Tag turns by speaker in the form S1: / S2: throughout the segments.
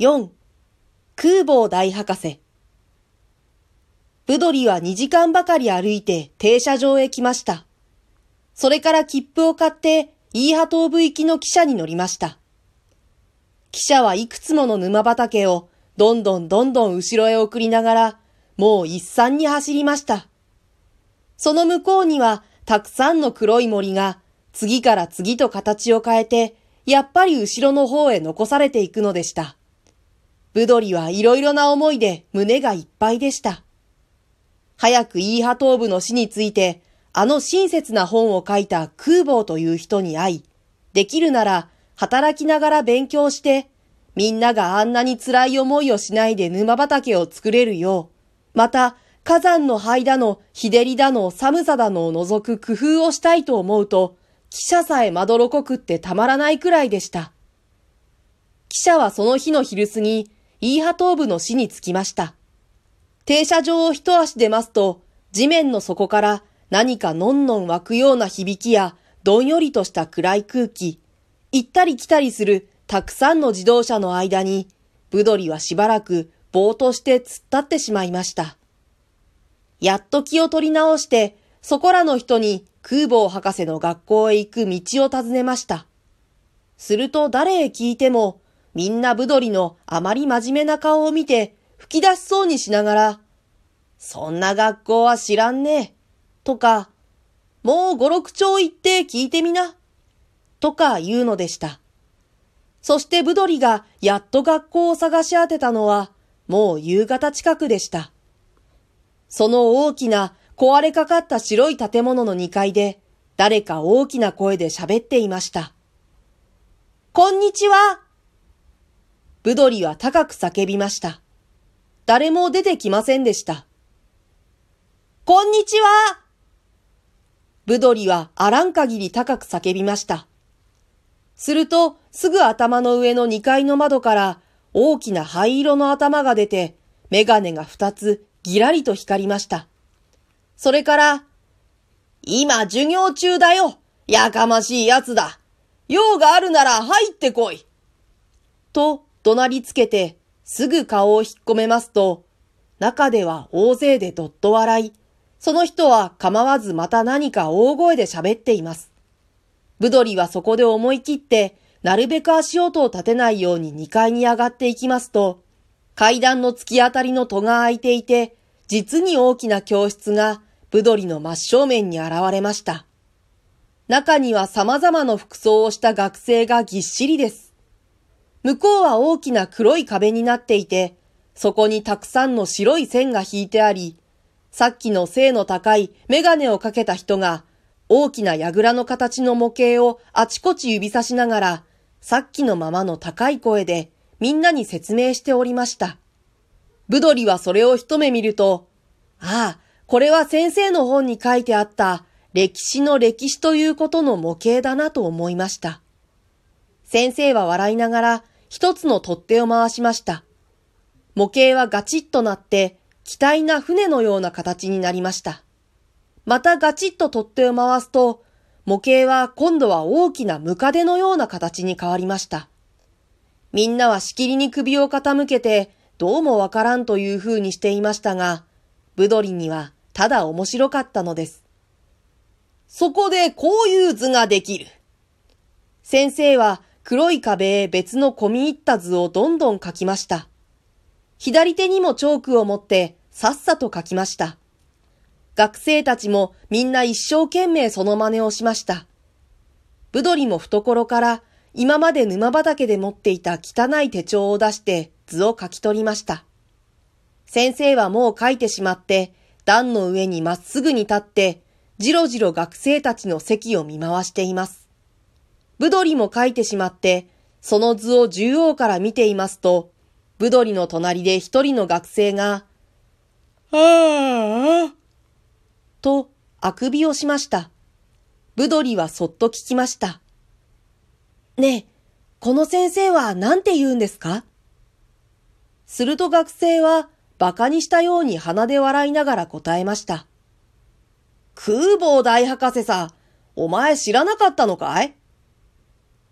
S1: 4. 空母大博士。ブドリは2時間ばかり歩いて停車場へ来ました。それから切符を買ってイーハ東部行きの汽車に乗りました。汽車はいくつもの沼畑をどんどんどんどん後ろへ送りながら、もう一山に走りました。その向こうにはたくさんの黒い森が次から次と形を変えて、やっぱり後ろの方へ残されていくのでした。ブドリはいろいろな思いで胸がいっぱいでした。早くイーハ東部の死について、あの親切な本を書いた空母という人に会い、できるなら働きながら勉強して、みんながあんなに辛い思いをしないで沼畑を作れるよう、また火山の灰だの、日照りだの、寒さだのを除く工夫をしたいと思うと、記者さえまどろこくってたまらないくらいでした。記者はその日の昼過ぎ、イーハ東部の死に着きました。停車場を一足出ますと、地面の底から何かのんのん湧くような響きや、どんよりとした暗い空気、行ったり来たりするたくさんの自動車の間に、ブドリはしばらくぼーとして突っ立ってしまいました。やっと気を取り直して、そこらの人に空母博士の学校へ行く道を尋ねました。すると誰へ聞いても、みんなぶどりのあまり真面目な顔を見て吹き出しそうにしながら、そんな学校は知らんねえとか、もう五六丁行って聞いてみな。とか言うのでした。そしてぶどりがやっと学校を探し当てたのは、もう夕方近くでした。その大きな壊れかかった白い建物の2階で、誰か大きな声で喋っていました。こんにちはブドリは高く叫びました。誰も出てきませんでした。こんにちはブドリはあらん限り高く叫びました。すると、すぐ頭の上の2階の窓から大きな灰色の頭が出て、メガネが2つぎらりと光りました。それから、今授業中だよやかましいやつだ用があるなら入ってこいと怒鳴りつけて、すぐ顔を引っ込めますと、中では大勢でどっと笑い、その人は構わずまた何か大声で喋っています。ブドリはそこで思い切って、なるべく足音を立てないように2階に上がっていきますと、階段の突き当たりの戸が開いていて、実に大きな教室がブドリの真正面に現れました。中には様々な服装をした学生がぎっしりです。向こうは大きな黒い壁になっていて、そこにたくさんの白い線が引いてあり、さっきの背の高いメガネをかけた人が、大きな櫓の形の模型をあちこち指さしながら、さっきのままの高い声でみんなに説明しておりました。ブドリはそれを一目見ると、ああ、これは先生の本に書いてあった歴史の歴史ということの模型だなと思いました。先生は笑いながら一つの取っ手を回しました。模型はガチッとなって、機体な船のような形になりました。またガチッと取っ手を回すと、模型は今度は大きなムカデのような形に変わりました。みんなはしきりに首を傾けて、どうもわからんという風にしていましたが、ブドリにはただ面白かったのです。そこでこういう図ができる。先生は黒い壁へ別の込み入った図をどんどん描きました。左手にもチョークを持ってさっさと描きました。学生たちもみんな一生懸命その真似をしました。ブドリも懐から今まで沼畑で持っていた汚い手帳を出して図を書き取りました。先生はもう書いてしまって段の上にまっすぐに立ってじろじろ学生たちの席を見回しています。ブドリも書いてしまって、その図を縦横から見ていますと、ブドリの隣で一人の学生が、ああ、と、あくびをしました。ブドリはそっと聞きました。ねえ、この先生は何て言うんですか？すると学生は馬鹿にしたように鼻で笑いながら答えました。空母大博士さ、お前知らなかったのかい？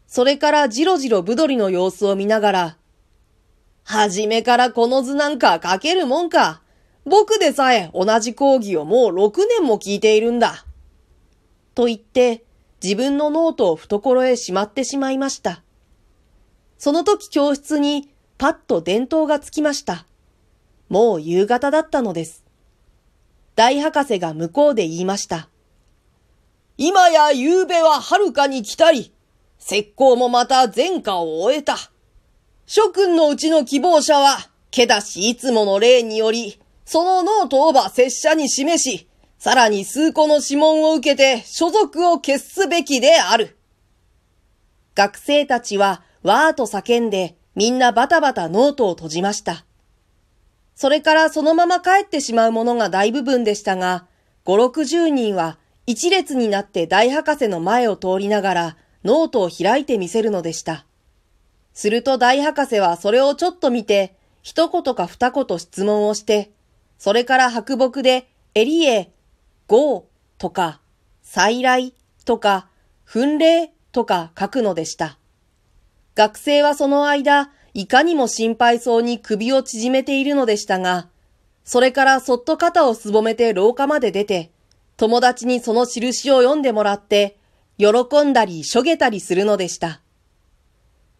S1: それからじろじろぶどりの様子を見ながら、はじめからこの図なんか書けるもんか。僕でさえ同じ講義をもう6年も聞いているんだ。と言って、自分のノートを懐へしまってしまいました。その時教室にパッと電灯がつきました。もう夕方だったのです。大博士が向こうで言いました。今や夕べは遥かに来たり、拙講もまた全課を終えた。諸君のうちの希望者は、けだしいつもの例により、そのノートをば拙者に示し、さらに数個の試問を受けて所属を決すべきである。学生たちはわーと叫んでみんなバタバタノートを閉じました。それからそのまま帰ってしまうものが大部分でしたが、五六十人は一列になって大博士の前を通りながらノートを開いてみせるのでした。すると大博士はそれをちょっと見て、一言か二言質問をして、それから白墨でえりへ、合とか、再来とか、奮励とか書くのでした。学生はその間、いかにも心配そうに首を縮めているのでしたが、それからそっと肩をすぼめて廊下まで出て、友達にその印を読んでもらって、喜んだりしょげたりするのでした。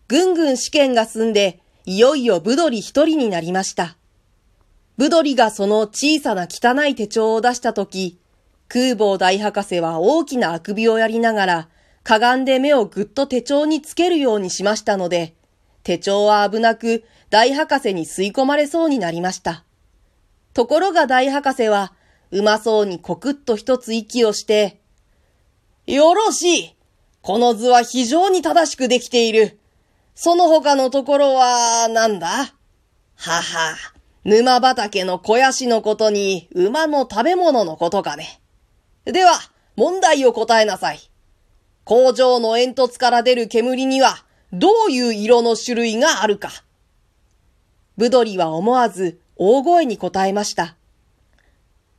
S1: ぐんぐん試験が済んで、いよいよブドリ一人になりました。ブドリがその小さな汚い手帳を出したとき、空母大博士は大きなあくびをやりながら、かがんで目をぐっと手帳につけるようにしましたので、手帳は危なく大博士に吸い込まれそうになりました。ところが大博士は、うまそうにコクッと一つ息をして、よろしいこの図は非常に正しくできている。その他のところは、なんだ？はは、沼畑の肥やしのことに馬の食べ物のことかね。では、問題を答えなさい。工場の煙突から出る煙には、どういう色の種類があるか。ブドリは思わず大声に答えました。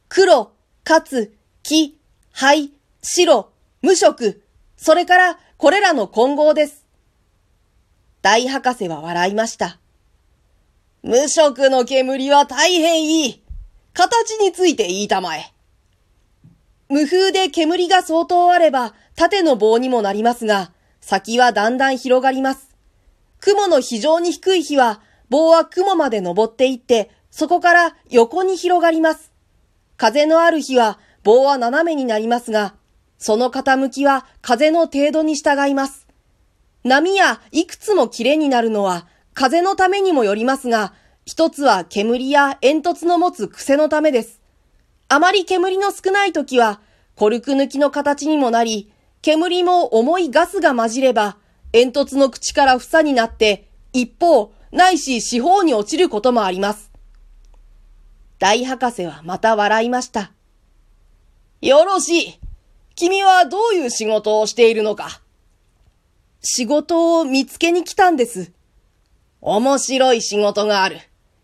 S1: 黒、かつ、黄、灰、白、無色、それからこれらの混合です。大博士は笑いました。無色の煙は大変いい。形について言いたまえ。無風で煙が相当あれば縦の棒にもなりますが、先はだんだん広がります。雲の非常に低い日は、棒は雲まで登っていって、そこから横に広がります。風のある日は、棒は斜めになりますが、その傾きは風の程度に従います。波やいくつも切れになるのは風のためにもよりますが、一つは煙や煙突の持つ癖のためです。あまり煙の少ない時は、コルク抜きの形にもなり、煙も重いガスが混じれば、煙突の口から房になって、一方、ないし四方に落ちることもあります。大博士はまた笑いました。よろしい。君はどういう仕事をしているのか？仕事を見つけに来たんです。面白い仕事がある。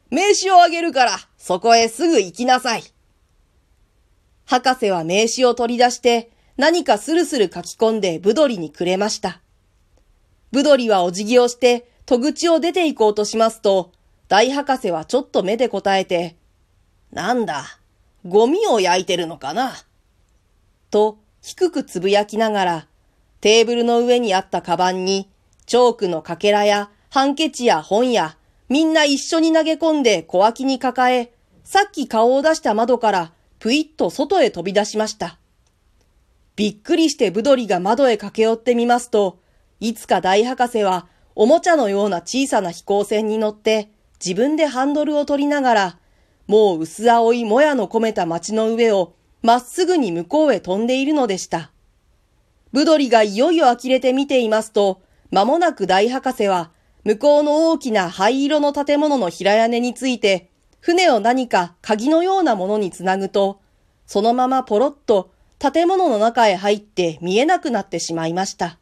S1: 名刺をあげるから、そこへすぐ行きなさい。博士は名刺を取り出して、何かスルスル書き込んでブドリにくれました。ブドリはお辞儀をして、戸口を出て行こうとしますと、大博士はちょっと目で答えて、なんだ、ゴミを焼いてるのかな？と、低くつぶやきながら、テーブルの上にあったカバンに、チョークのかけらやハンケチや本や、みんな一緒に投げ込んで小脇に抱え、さっき顔を出した窓からぷいっと外へ飛び出しました。びっくりしてブドリが窓へ駆け寄ってみますと、いつか大博士はおもちゃのような小さな飛行船に乗って自分でハンドルを取りながら、もう薄青いもやの込めた街の上をまっすぐに向こうへ飛んでいるのでした。ブドリがいよいよ呆れて見ていますと、間もなく大博士は、向こうの大きな灰色の建物の平屋根について、船を何か鍵のようなものにつなぐと、そのままポロッと建物の中へ入って見えなくなってしまいました。